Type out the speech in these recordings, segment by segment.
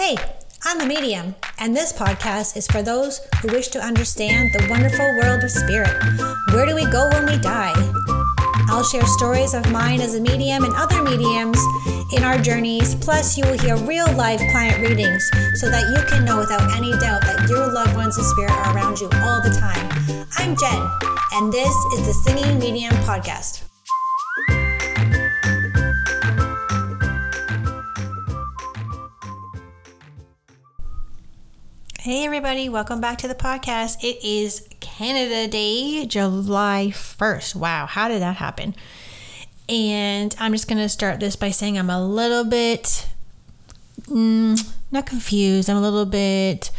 Hey, I'm a medium, and this podcast is for those who wish to understand the wonderful world of spirit. Where do we go when we die? I'll share stories of mine as a medium and other mediums in our journeys. Plus, you will hear real life client readings so that you can know without any doubt that your loved ones in spirit are around you all the time. I'm Jen, and this is the Singing Medium Podcast. Hey, everybody, welcome back to the podcast. It is Canada Day, July 1st. Wow, how did that happen? And I'm just going to start this by saying I'm a little bit, mm, not confused, I'm a little bit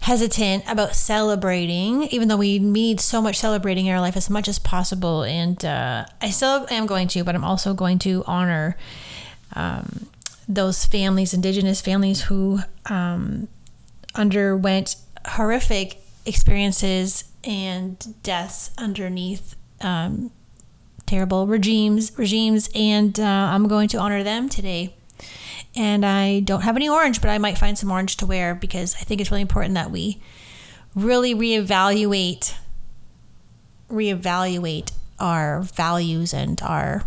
hesitant about celebrating, even though we need so much celebrating in our life as much as possible. And uh, I still am going to, but I'm also going to honor um, those families, Indigenous families who. Um, underwent horrific experiences and deaths underneath um, terrible regimes regimes and uh, i'm going to honor them today. And i don't have any orange but i might find some orange to wear because i think it's really important that we really reevaluate reevaluate our values and our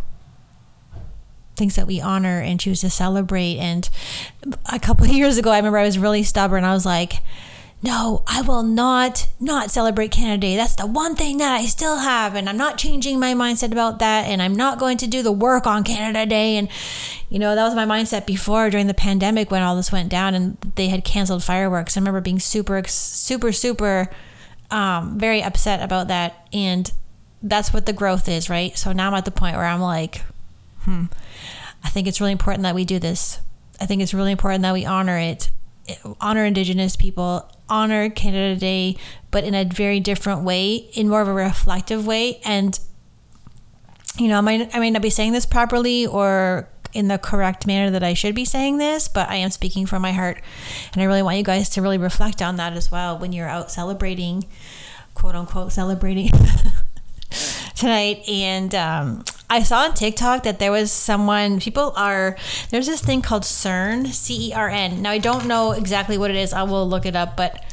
things that we honor and choose to celebrate. And a couple of years ago, I remember I was really stubborn. I was like, no, I will not not celebrate Canada Day. That's the one thing that I still have, and I'm not changing my mindset about that. And I'm not going to do the work on Canada Day. And you know that was my mindset before during the pandemic when all this went down and they had canceled fireworks. I remember being super, super, super, um, very upset about that. And that's what the growth is, right? So now I'm at the point where I'm like, hmm, I think it's really important that we do this. I think it's really important that we honor it, honor Indigenous people, honor Canada Day, but in a very different way, in more of a reflective way. And, you know, I might, I might not be saying this properly or in the correct manner that I should be saying this, but I am speaking from my heart. And I really want you guys to really reflect on that as well when you're out celebrating, quote unquote, celebrating tonight. And um, I saw on TikTok that there was someone, people are, there's this thing called CERN, C E R N. Now, I don't know exactly what it is. I will look it up, but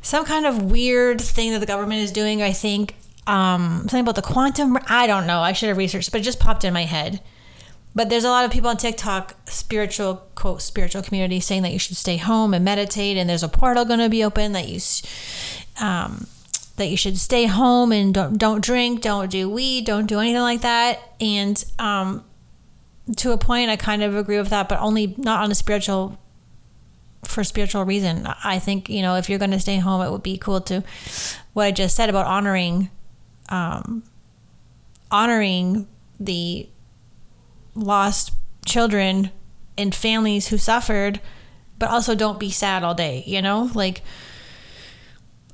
some kind of weird thing that the government is doing, I think. Um, something about the quantum, I don't know. I should have researched, but it just popped in my head. But there's a lot of people on TikTok, spiritual, quote, spiritual community saying that you should stay home and meditate, and there's a portal going to be open that you, um, that you should stay home and don't don't drink, don't do weed, don't do anything like that. And um, to a point, I kind of agree with that, but only not on a spiritual for spiritual reason. I think you know if you're going to stay home, it would be cool to what I just said about honoring, um, honoring the lost children and families who suffered, but also don't be sad all day. You know, like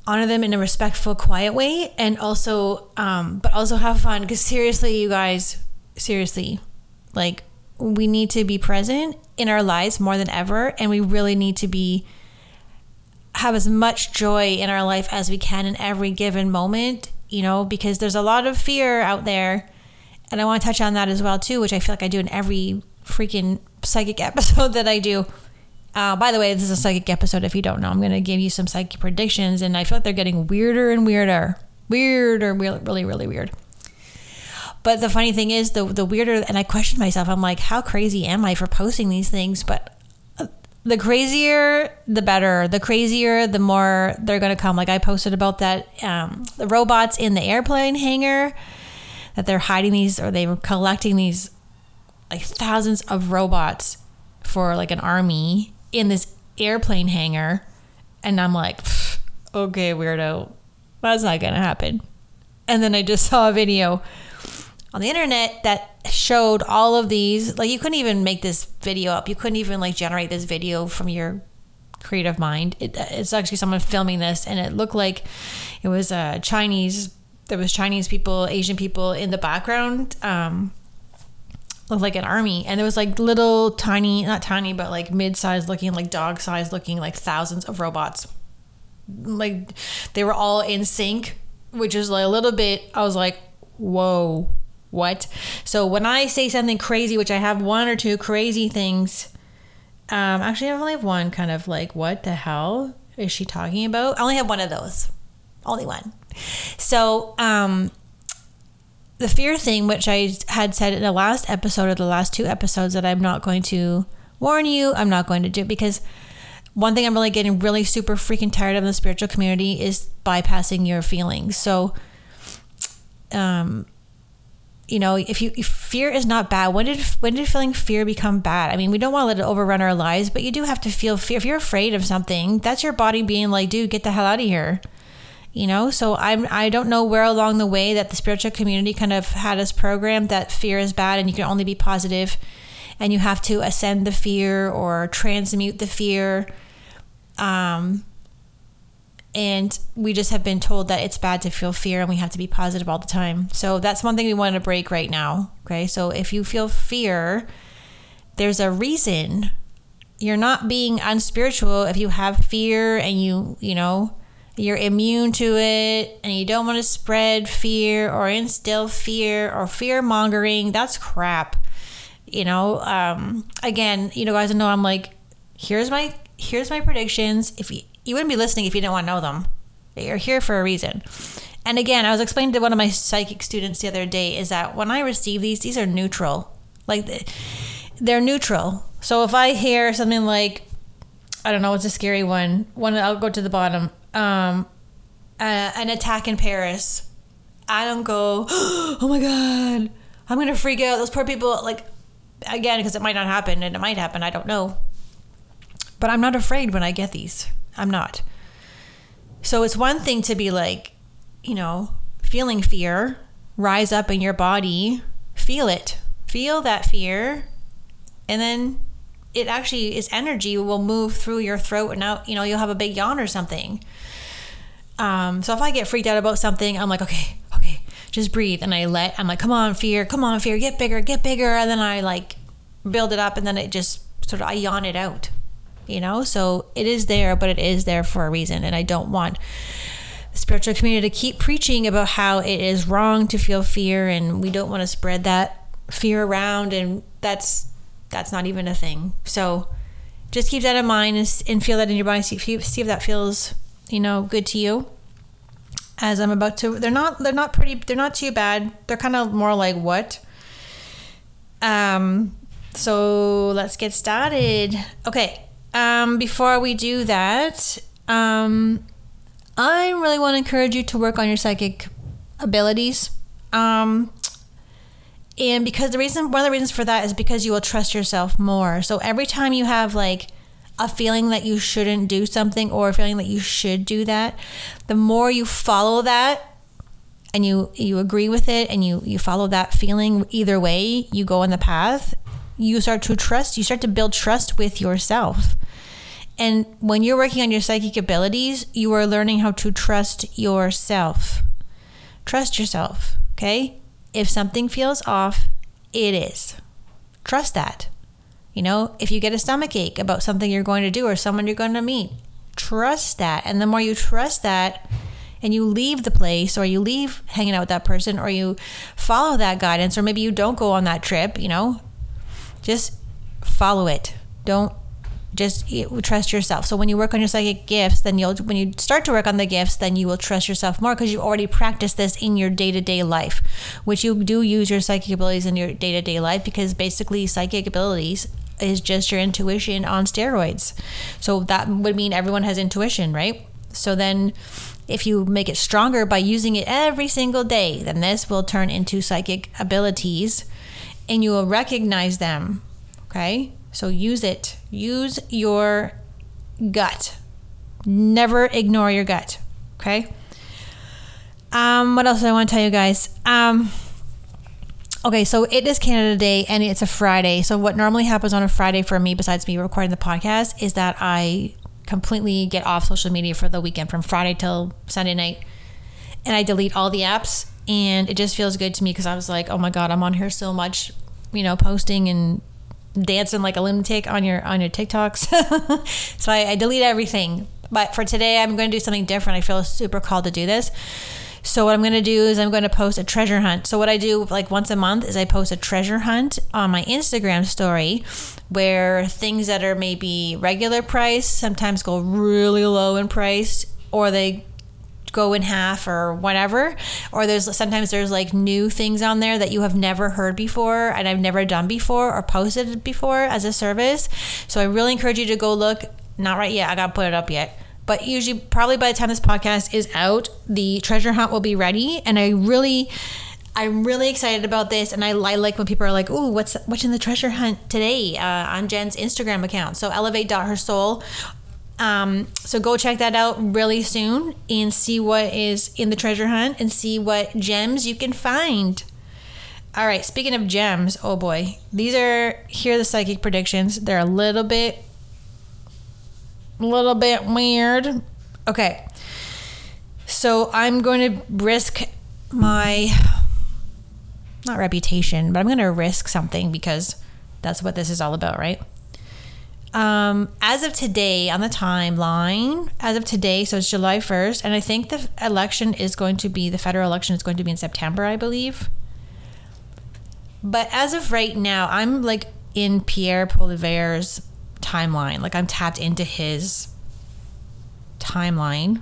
honor them in a respectful, quiet way, and also, um, but also have fun. Because seriously, you guys, seriously, like we need to be present in our lives more than ever, and we really need to be have as much joy in our life as we can in every given moment. You know, because there's a lot of fear out there, and I want to touch on that as well too, which I feel like I do in every freaking psychic episode that I do uh, by the way, this is a psychic episode. If you don't know, I'm going to give you some psychic predictions, and I feel like they're getting weirder and weirder, weirder, really, really weird. But the funny thing is, the the weirder, and I questioned myself. I'm like, how crazy am I for posting these things? But uh, the crazier, the better. The crazier, the more they're going to come. Like I posted about that, um, the robots in the airplane hangar, that they're hiding these, or they were collecting these, like thousands of robots for like an army in this airplane hangar. And I'm like, okay, weirdo, that's not going to happen. And then I just saw a video on the internet that showed all of these. Like, you couldn't even make this video up. You couldn't even like generate this video from your creative mind. It, it's actually someone filming this, and it looked like it was a uh, Chinese. There was Chinese people, Asian people in the background. Um, looked like an army and there was like little tiny not tiny but like mid-sized looking like dog size looking like thousands of robots like they were all in sync which is like a little bit i was like whoa what so when i say something crazy which i have one or two crazy things Um, actually, I only have one kind of like, what the hell is she talking about? I only have one of those, only one. So, um, the fear thing, which I had said in the last episode or the last two episodes, that I'm not going to warn you, I'm not going to do because one thing I'm really getting really super freaking tired of in the spiritual community is bypassing your feelings. So, um, you know, if you if fear is not bad, when did when did feeling fear become bad? I mean, we don't want to let it overrun our lives, but you do have to feel fear. If you're afraid of something, that's your body being like, "Dude, get the hell out of here." You know, so I'm I don't know where along the way that the spiritual community kind of had us programmed that fear is bad and you can only be positive, and you have to ascend the fear or transmute the fear. Um, and we just have been told that it's bad to feel fear and we have to be positive all the time. So that's one thing we want to break right now. Okay. So if you feel fear, there's a reason you're not being unspiritual if you have fear and you, you know, you're immune to it and you don't want to spread fear or instill fear or fear mongering. That's crap. You know, um, again, you know, guys, I know I'm like, here's my here's my predictions. If you you wouldn't be listening if you didn't want to know them. You're here for a reason. And again, I was explaining to one of my psychic students the other day is that when I receive these, these are neutral. Like they're neutral. So if I hear something like, I don't know, it's a scary one. One, I'll go to the bottom. Um, uh, an attack in Paris. I don't go, oh my God, I'm going to freak out. Those poor people, like, again, because it might not happen and it might happen. I don't know. But I'm not afraid when I get these. I'm not. So it's one thing to be like, you know, feeling fear, rise up in your body, feel it, feel that fear, and then it actually is energy will move through your throat and out, you know, you'll have a big yawn or something. Um, so if I get freaked out about something, I'm like, okay, okay, just breathe. And I let, I'm like, come on, fear, come on, fear, get bigger, get bigger. And then I like build it up and then it just sort of, I yawn it out you know? So it is there, but it is there for a reason. And I don't want the spiritual community to keep preaching about how it is wrong to feel fear and we don't want to spread that fear around and that's that's not even a thing. So just keep that in mind and, feel that in your body. See if, see if that feels, you know, good to you. As I'm about to, they're not, they're not pretty, they're not too bad. They're kind of more like what? Um, so let's get started. Okay, um, before we do that, um, I really want to encourage you to work on your psychic abilities. Um, and because the reason, one of the reasons for that is because you will trust yourself more. So every time you have like a feeling that you shouldn't do something or a feeling that you should do that, the more you follow that and you you agree with it and you you follow that feeling either way you go on the path you start to trust you start to build trust with yourself and when you're working on your psychic abilities, you are learning how to trust yourself. Trust yourself, okay? If something feels off, it is. Trust that. You know, if you get a stomach ache about something you're going to do or someone you're going to meet, trust that. And the more you trust that, and you leave the place or you leave hanging out with that person or you follow that guidance or maybe you don't go on that trip, you know, just follow it. Don't just trust yourself. So when you work on your psychic gifts, then you'll when you start to work on the gifts, then you will trust yourself more because you've already practiced this in your day-to-day life, which you do use your psychic abilities in your day-to-day life because basically psychic abilities is just your intuition on steroids. So that would mean everyone has intuition, right? So then if you make it stronger by using it every single day, then this will turn into psychic abilities and you will recognize them. Okay? So use it. Use your gut. Never ignore your gut. Okay. Um, what else do I want to tell you guys? Um, okay, so it is Canada Day and it's a Friday. So what normally happens on a Friday for me, besides me recording the podcast, is that I completely get off social media for the weekend from Friday till Sunday night, and I delete all the apps. And it just feels good to me because I was like, oh my god, I'm on here so much, you know, posting and dancing like a lunatic on your on your TikToks. so I, I delete everything. But for today, I'm going to do something different. I feel super called to do this. So what I'm going to do is I'm going to post a treasure hunt. So what I do like once a month is I post a treasure hunt on my Instagram story where things that are maybe regular price sometimes go really low in price or they go in half or whatever or there's sometimes there's like new things on there that you have never heard before and I've never done before or posted before as a service. So I really encourage you to go look. Not right yet. I got to put it up yet. But usually probably by the time this podcast is out the treasure hunt will be ready. And I really I'm really excited about this, and I, I like when people are like, "Ooh, what's what's in the treasure hunt today?" Uh, on Jen's Instagram account. So elevate.hersoul um, so go check that out really soon and see what is in the treasure hunt and see what gems you can find. All right, speaking of gems, oh boy, these are here are the psychic predictions. They're a little bit, a little bit weird. Okay, so I'm going to risk my not reputation, but I'm going to risk something because that's what this is all about, right? Um, as of today, on the timeline, as of today, so it's July 1st, and I think the election is going to be, the federal election is going to be in September, I believe. But as of right now, I'm like in Pierre Poilievre's timeline. Like I'm tapped into his timeline,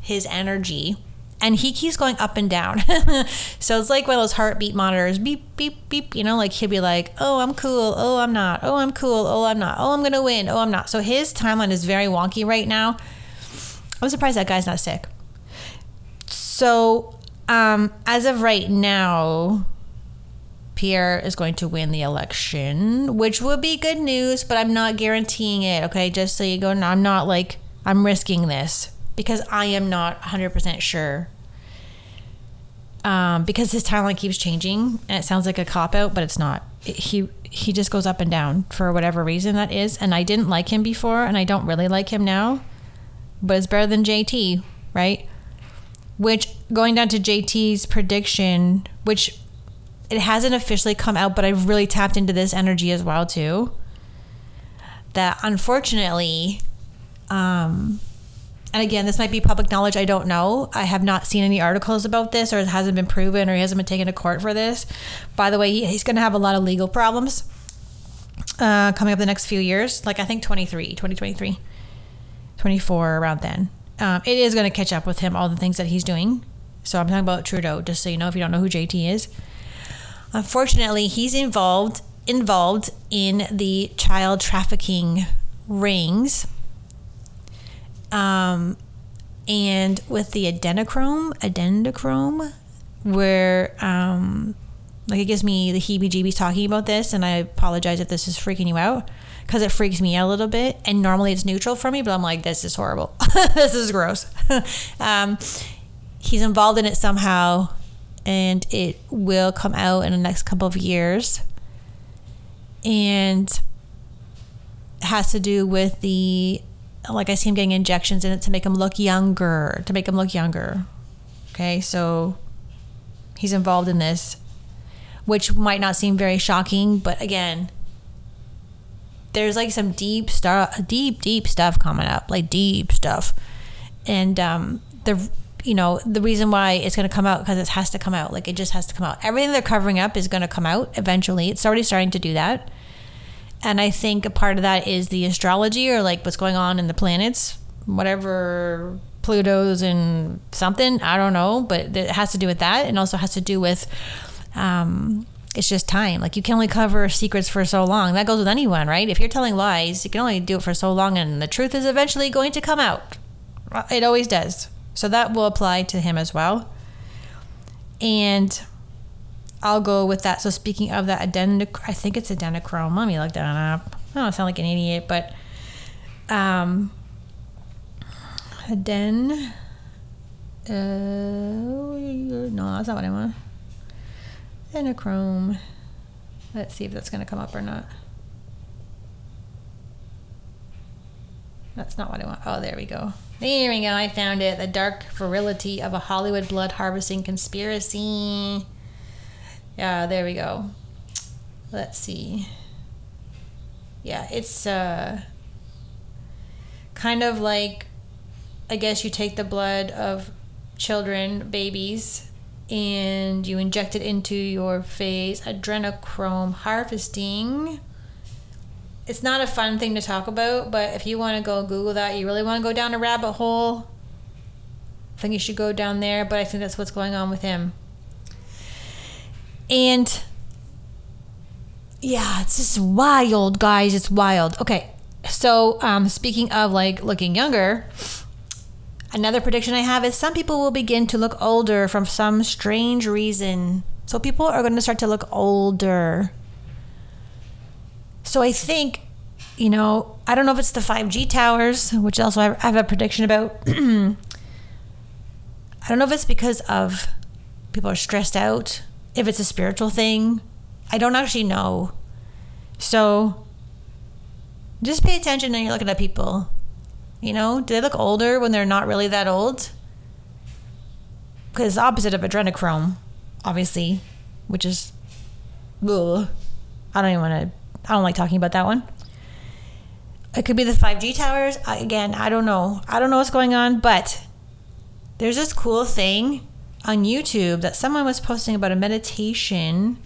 his energy and he keeps going up and down. so it's like one of those heartbeat monitors, beep, beep, beep. You know, like he'd be like, oh, I'm cool. Oh, I'm not. Oh, I'm cool. Oh, I'm not. Oh, I'm going to win. Oh, I'm not. So his timeline is very wonky right now. I'm surprised that guy's not sick. So, um, as of right now, Pierre is going to win the election, which would be good news, but I'm not guaranteeing it. Okay, just so you go, I'm not like I'm risking this because I am not 100% sure. Um, because his timeline keeps changing and it sounds like a cop out, but it's not. He he just goes up and down for whatever reason that is. And I didn't like him before, and I don't really like him now. But it's better than JT, right? Which going down to JT's prediction, which it hasn't officially come out, but I've really tapped into this energy as well too. That unfortunately, um, and again, this might be public knowledge. I don't know. I have not seen any articles about this, or it hasn't been proven, or he hasn't been taken to court for this. By the way, he, he's going to have a lot of legal problems uh, coming up the next few years. Like I think 23, 2023, 24, around then. Um, it is going to catch up with him, all the things that he's doing. So I'm talking about Trudeau, just so you know if you don't know who JT is. Unfortunately, he's involved involved in the child trafficking rings um, and with the adrenochrome, adrenochrome, where um, like it gives me the heebie-jeebies talking about this, and I apologize if this is freaking you out because it freaks me out a little bit. And normally it's neutral for me, but I'm like, this is horrible. this is gross. um, he's involved in it somehow, and it will come out in the next couple of years. And has to do with the like I see him getting injections in it to make him look younger, to make him look younger. Okay, so he's involved in this, which might not seem very shocking, but again, there's like some deep stuff, deep, deep stuff coming up, like deep stuff, and um, the you know the reason why it's going to come out because it has to come out, like it just has to come out. Everything they're covering up is going to come out eventually. It's already starting to do that and I think a part of that is the astrology or like what's going on in the planets, whatever Pluto's and something. I don't know, but it has to do with that, and also has to do with. Um, it's just time. Like you can only cover secrets for so long. That goes with anyone, right? If you're telling lies, you can only do it for so long, and the truth is eventually going to come out. It always does. So that will apply to him as well. And I'll go with that. So speaking of that adenoc, I think it's adrenochrome. Let me look that up. I don't sound like an idiot, but um, aden. Uh, no, that's not what I want. Adrenochrome. Let's see if that's going to come up or not. That's not what I want. Oh, there we go. There we go. I found it. The dark virility of a Hollywood blood harvesting conspiracy. Yeah, there we go. Let's see. Yeah, it's uh, kind of like, I guess you take the blood of children, babies, and you inject it into your face. Adrenochrome harvesting. It's not a fun thing to talk about, but if you want to go Google that, you really want to go down a rabbit hole, I think you should go down there, but I think that's what's going on with him. And yeah, it's just wild, guys. It's wild. Okay, so um, speaking of like looking younger, another prediction I have is some people will begin to look older from some strange reason. So people are going to start to look older. So I think, you know, I don't know if it's the 5G towers, which also I have a prediction about. I don't know if it's because of people are stressed out, if it's a spiritual thing. I don't actually know. So just pay attention when you're looking at people. You know, do they look older when they're not really that old? Because opposite of adrenochrome, obviously, which is, ugh. I don't even want to. I don't like talking about that one. It could be the 5G towers. Again, I don't know. I don't know what's going on, but there's this cool thing on YouTube that someone was posting about a meditation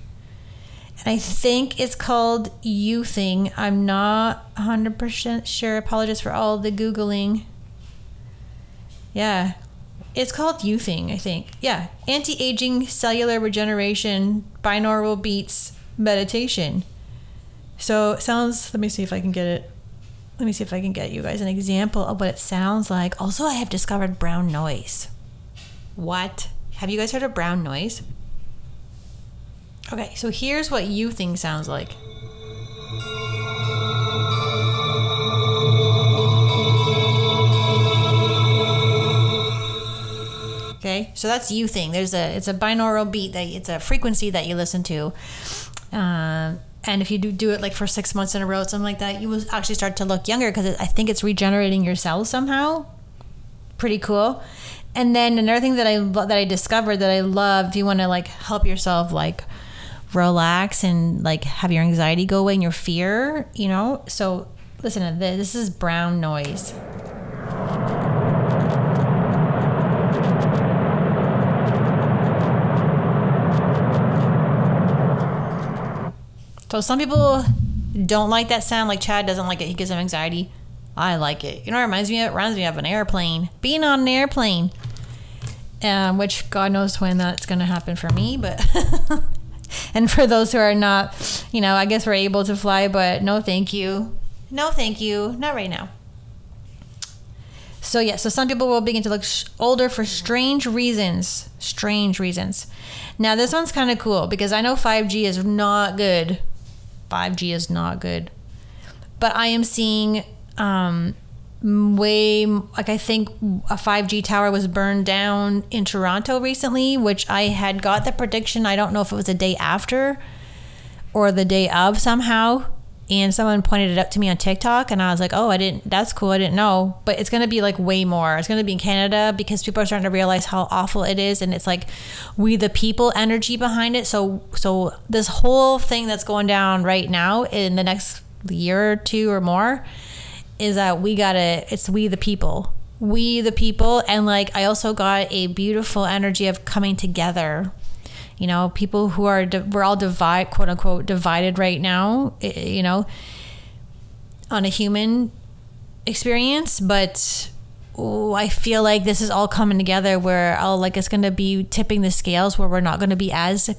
and I think it's called Youthing. I'm not 100% sure. Apologies for all the Googling. Yeah. It's called Youthing, I think. Yeah. Anti aging cellular regeneration, binaural beats, meditation. So it sounds, let me see if I can get it. Let me see if I can get you guys an example of what it sounds like. Also, I have discovered brown noise. What? Have you guys heard of brown noise? Okay, so here's what Youthing sounds like. Okay, so that's Youthing. There's a it's a binaural beat that it's a frequency that you listen to, um, and if you do do it like for six months in a row, something like that, you will actually start to look younger because I think it's regenerating your cells somehow. Pretty cool. And then another thing that I that I discovered that I love, if you want to like help yourself like relax and like have your anxiety go away and your fear, you know? So listen to this. This is brown noise. So some people don't like that sound. Like Chad doesn't like it. He gets him anxiety. I like it. You know, it reminds me. Of, it reminds me of an airplane. Being on an airplane, um, which God knows when that's going to happen for me. But and for those who are not, you know, I guess we're able to fly, but no, thank you. No, thank you. Not right now. So, yeah, so some people will begin to look sh- older for strange reasons. Strange reasons. Now, this one's kind of cool because I know 5G is not good. 5G is not good. But I am seeing um, way like I think a 5G tower was burned down in Toronto recently, which I had got the prediction. I don't know if it was the day after or the day of somehow. And someone pointed it out to me on TikTok, and I was like, "Oh, I didn't. That's cool. I didn't know." But it's gonna be like way more. It's gonna be in Canada because people are starting to realize how awful it is, and it's like we the people energy behind it. So, so this whole thing that's going down right now in the next year or two or more is that we gotta it's we the people. We the people. And like i also got a beautiful energy of coming together. You know people who are we're all divide quote unquote divided right now eh, eh, you know on a human experience. But ooh, i feel like this is all coming together where i'll like it's gonna be tipping the scales where we're not gonna be as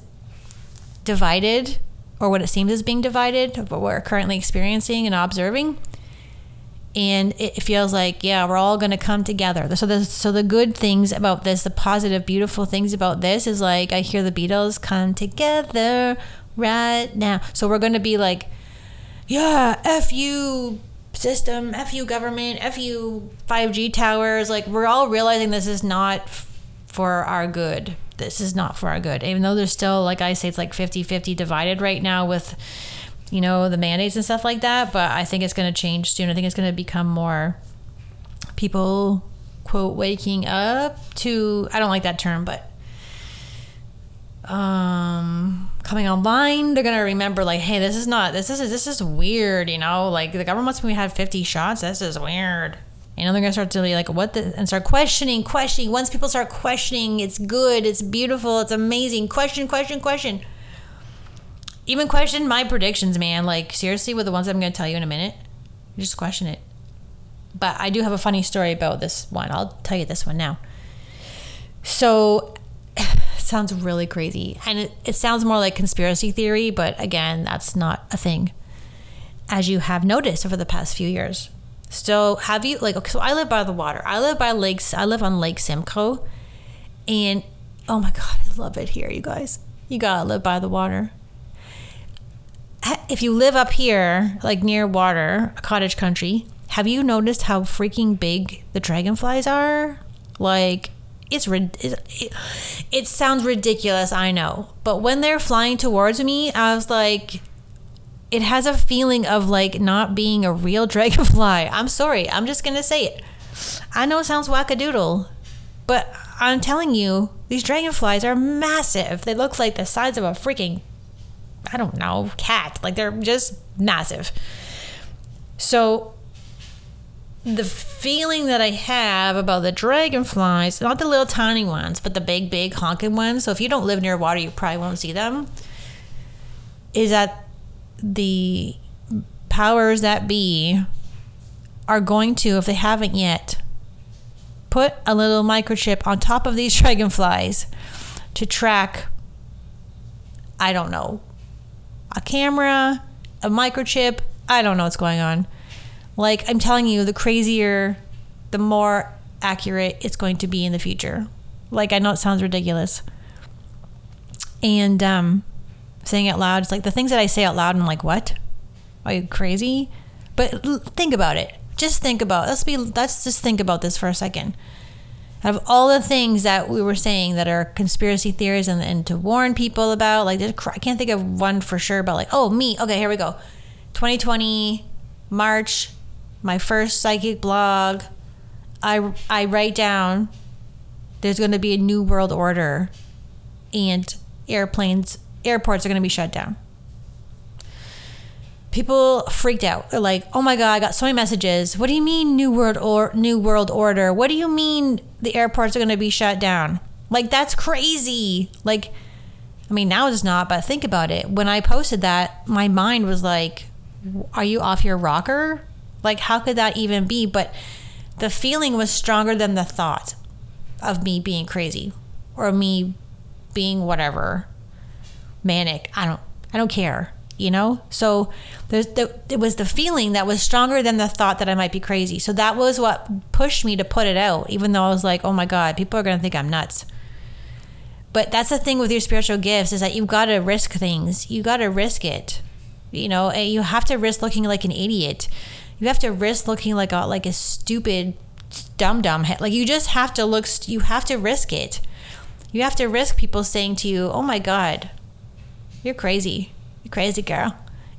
divided or what it seems as being divided what we're currently experiencing and observing and it feels like yeah we're all going to come together. So the so the good things about this the positive beautiful things about this is like i hear the beatles come together right now. So we're going to be like yeah f you system f you government f you 5g towers. Like we're all realizing this is not for our good. This is not for our good. Even though there's still like i say it's like 50 50 divided right now with you know, the mandates and stuff like that. But I think it's going to change soon. I think it's going to become more people, quote, waking up to, I don't like that term, but um coming online they're gonna remember like hey this is not this is this is weird you know like the government wants me to have 50 shots this is weird You know, they're gonna start to be like, what the, and start questioning, questioning. Once people start questioning, it's good, it's beautiful, it's amazing. Question, question, question. Even question my predictions, man. Like, seriously, with the ones I'm gonna tell you in a minute, just question it. But I do have a funny story about this one. I'll tell you this one now. So, sounds really crazy. And it, it sounds more like conspiracy theory, but again, that's not a thing. As you have noticed over the past few years so have you like okay, so I live by the water. I live by lakes. I live on Lake Simcoe, and oh my god, I love it here, you guys. You gotta live by the water. If you live up here, like near water, a cottage country, have you noticed how freaking big the dragonflies are? Like it's it, it sounds ridiculous, I know, but when they're flying towards me, I was like, it has a feeling of like not being a real dragonfly. I'm sorry. I'm just to say it. I know it sounds wackadoodle, but I'm telling you, these dragonflies are massive. They look like the size of a freaking, I don't know, cat. Like they're just massive. So the feeling that I have about the dragonflies, not the little tiny ones, but the big, big honking ones. So if you don't live near water, you probably won't see them. Is that the powers that be are going to, if they haven't yet, put a little microchip on top of these dragonflies to track, I don't know, a camera, a microchip. I don't know what's going on. Like, I'm telling you, the crazier, the more accurate it's going to be in the future. Like, I know it sounds ridiculous. And, um, saying out loud. It's like the things that I say out loud, I'm like, what? Are you crazy? But think about it. Just think about. Let's be. Let's just think about this for a second. Out of all the things that we were saying that are conspiracy theories and, and to warn people about, like I can't think of one for sure. But like, oh me. Okay, here we go. 2020 March, my first psychic blog. I I write down. There's going to be a new world order, and airplanes airports are going to be shut down. People freaked out. They're like, "Oh my god, I got so many messages. What do you mean new world or new world order? What do you mean the airports are going to be shut down?" Like that's crazy. Like I mean, now it's not, but think about it. When I posted that, my mind was like, "Are you off your rocker?" Like how could that even be? But the feeling was stronger than the thought of me being crazy or me being whatever manic. I don't I don't care, you know? So there's the, it was the feeling that was stronger than the thought that I might be crazy. So that was what pushed me to put it out, even though I was like, oh my God, people are going to think I'm nuts. But that's the thing with your spiritual gifts is that you've got to risk things. You got to risk it. You know, you have to risk looking like an idiot. You have to risk looking like a like a stupid dumb dumb head. like you just have to look you have to risk it. You have to risk people saying to you, "Oh my god, you're crazy. You're crazy, girl.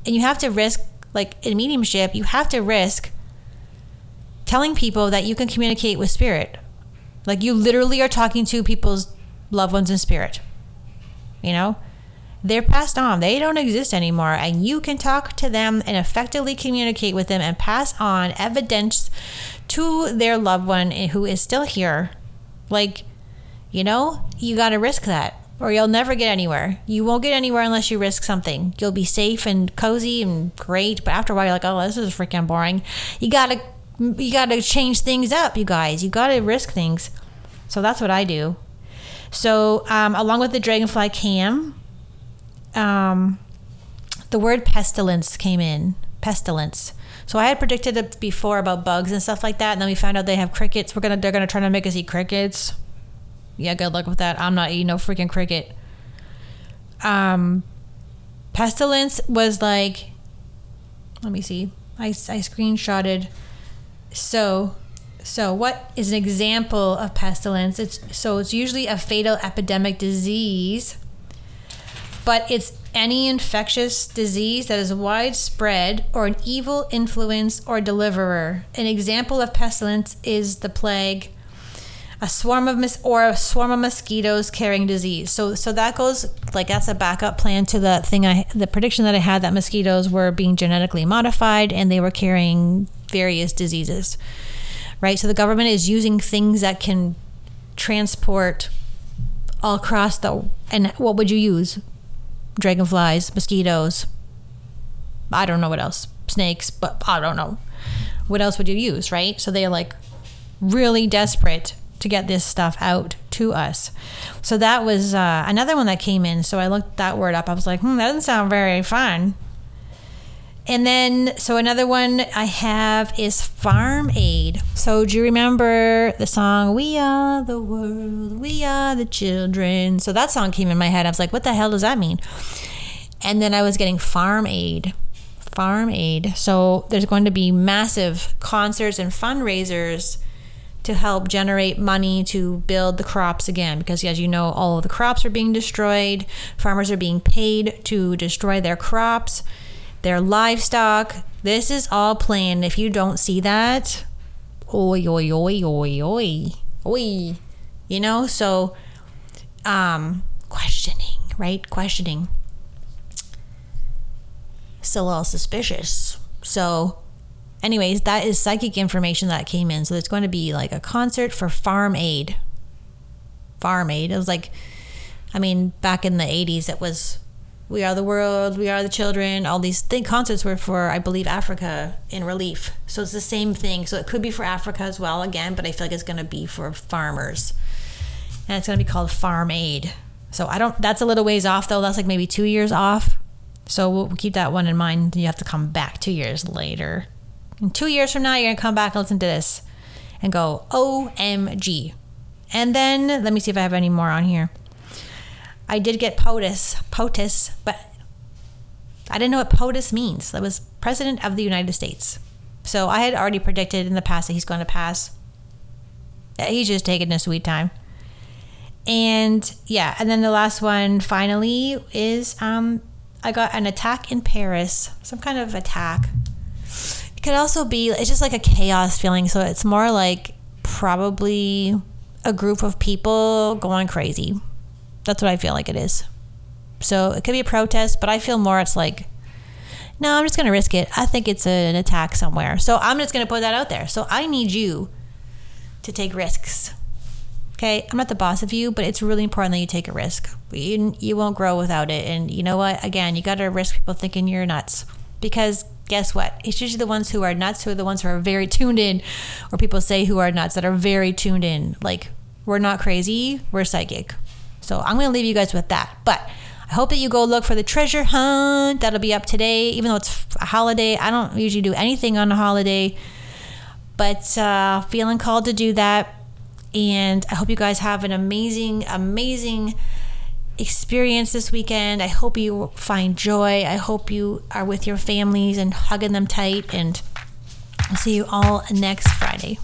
And you have to risk, like in mediumship, you have to risk telling people that you can communicate with spirit. Like you literally are talking to people's loved ones in spirit. You know? They're passed on. They don't exist anymore. And you can talk to them and effectively communicate with them and pass on evidence to their loved one who is still here. Like, you know, you got to risk that or you'll never get anywhere. You won't get anywhere unless you risk something. You'll be safe and cozy and great, but after a while, you're like, oh, this is freaking boring. You gotta, you gotta change things up, you guys. You gotta risk things. So that's what I do. So um, along with the dragonfly cam, um, the word pestilence came in. Pestilence. So I had predicted it before about bugs and stuff like that, and then we found out they have crickets. We're gonna they're gonna try to make us eat crickets yeah, good luck with that. I'm not eating no freaking cricket. Um, pestilence was like, let me see. I, I screenshotted. So, so what is an example of pestilence? It's so it's usually a fatal epidemic disease, but it's any infectious disease that is widespread or an evil influence or deliverer. An example of pestilence is the plague, a swarm of mis- or a swarm of mosquitoes carrying disease. So so that goes like that's a backup plan to the thing I the prediction that I had that mosquitoes were being genetically modified and they were carrying various diseases. right? So the government is using things that can transport all across the. And what would you use? Dragonflies, mosquitoes. I don't know what else. Snakes, but I don't know. What else would you use, right? So they're like really desperate to get this stuff out to us. So that was uh, another one that came in. So I looked that word up. I was like, hmm, that doesn't sound very fun. And then, so another one I have is Farm Aid. So, do you remember the song, We Are the World, We Are the Children? So, that song came in my head. I was like, what the hell does that mean? And then I was getting Farm Aid. Farm Aid. So, there's going to be massive concerts and fundraisers to help generate money to build the crops again because as you know all of the crops are being destroyed farmers are being paid to destroy their crops their livestock. This is all planned. If you don't see that, oi, oi, oi, oi, oi, oi. You know, so um, questioning, right? Questioning. Still a little suspicious. So, anyways, that is psychic information that came in. So, there's going to be like a concert for Farm Aid. Farm Aid. It was like, I mean, back in the 80s, it was we Are the World, We Are the Children, all these th- concerts were for, I believe, Africa in relief. So it's the same thing. So it could be for Africa as well, again, but I feel like it's going to be for farmers. And it's going to be called Farm Aid. So I don't, that's a little ways off though. That's like maybe two years off. So we'll keep that one in mind. You have to come back two years later. And two years from now, you're going to come back and listen to this and go, OMG. And then let me see if I have any more on here. I did get POTUS, POTUS, but I didn't know what POTUS means. That was President of the United States. So I had already predicted in the past that he's going to pass. He's just taking a sweet time. And yeah, and then the last one finally is um, I got an attack in Paris, some kind of attack. Could also be, it's just like a chaos feeling. So it's more like probably a group of people going crazy that's what I feel like it is. So it could be a protest, but I feel more it's like, no, I'm just going to risk it. I think it's an attack somewhere. So I'm just going to put that out there. So I need you to take risks. Okay, I'm not the boss of you, but it's really important that you take a risk. You, you won't grow without it. And you know what? Again, you got to risk people thinking you're nuts because guess what? It's usually the ones who are nuts who are the ones who are very tuned in, or people say who are nuts that are very tuned in. Like, we're not crazy, we're psychic. So I'm going to leave you guys with that. But I hope that you go look for the treasure hunt. That'll be up today, even though it's a holiday. I don't usually do anything on a holiday, but uh, feeling called to do that. And I hope you guys have an amazing, amazing experience this weekend. I hope you find joy. I hope you are with your families and hugging them tight. And I'll see you all next Friday.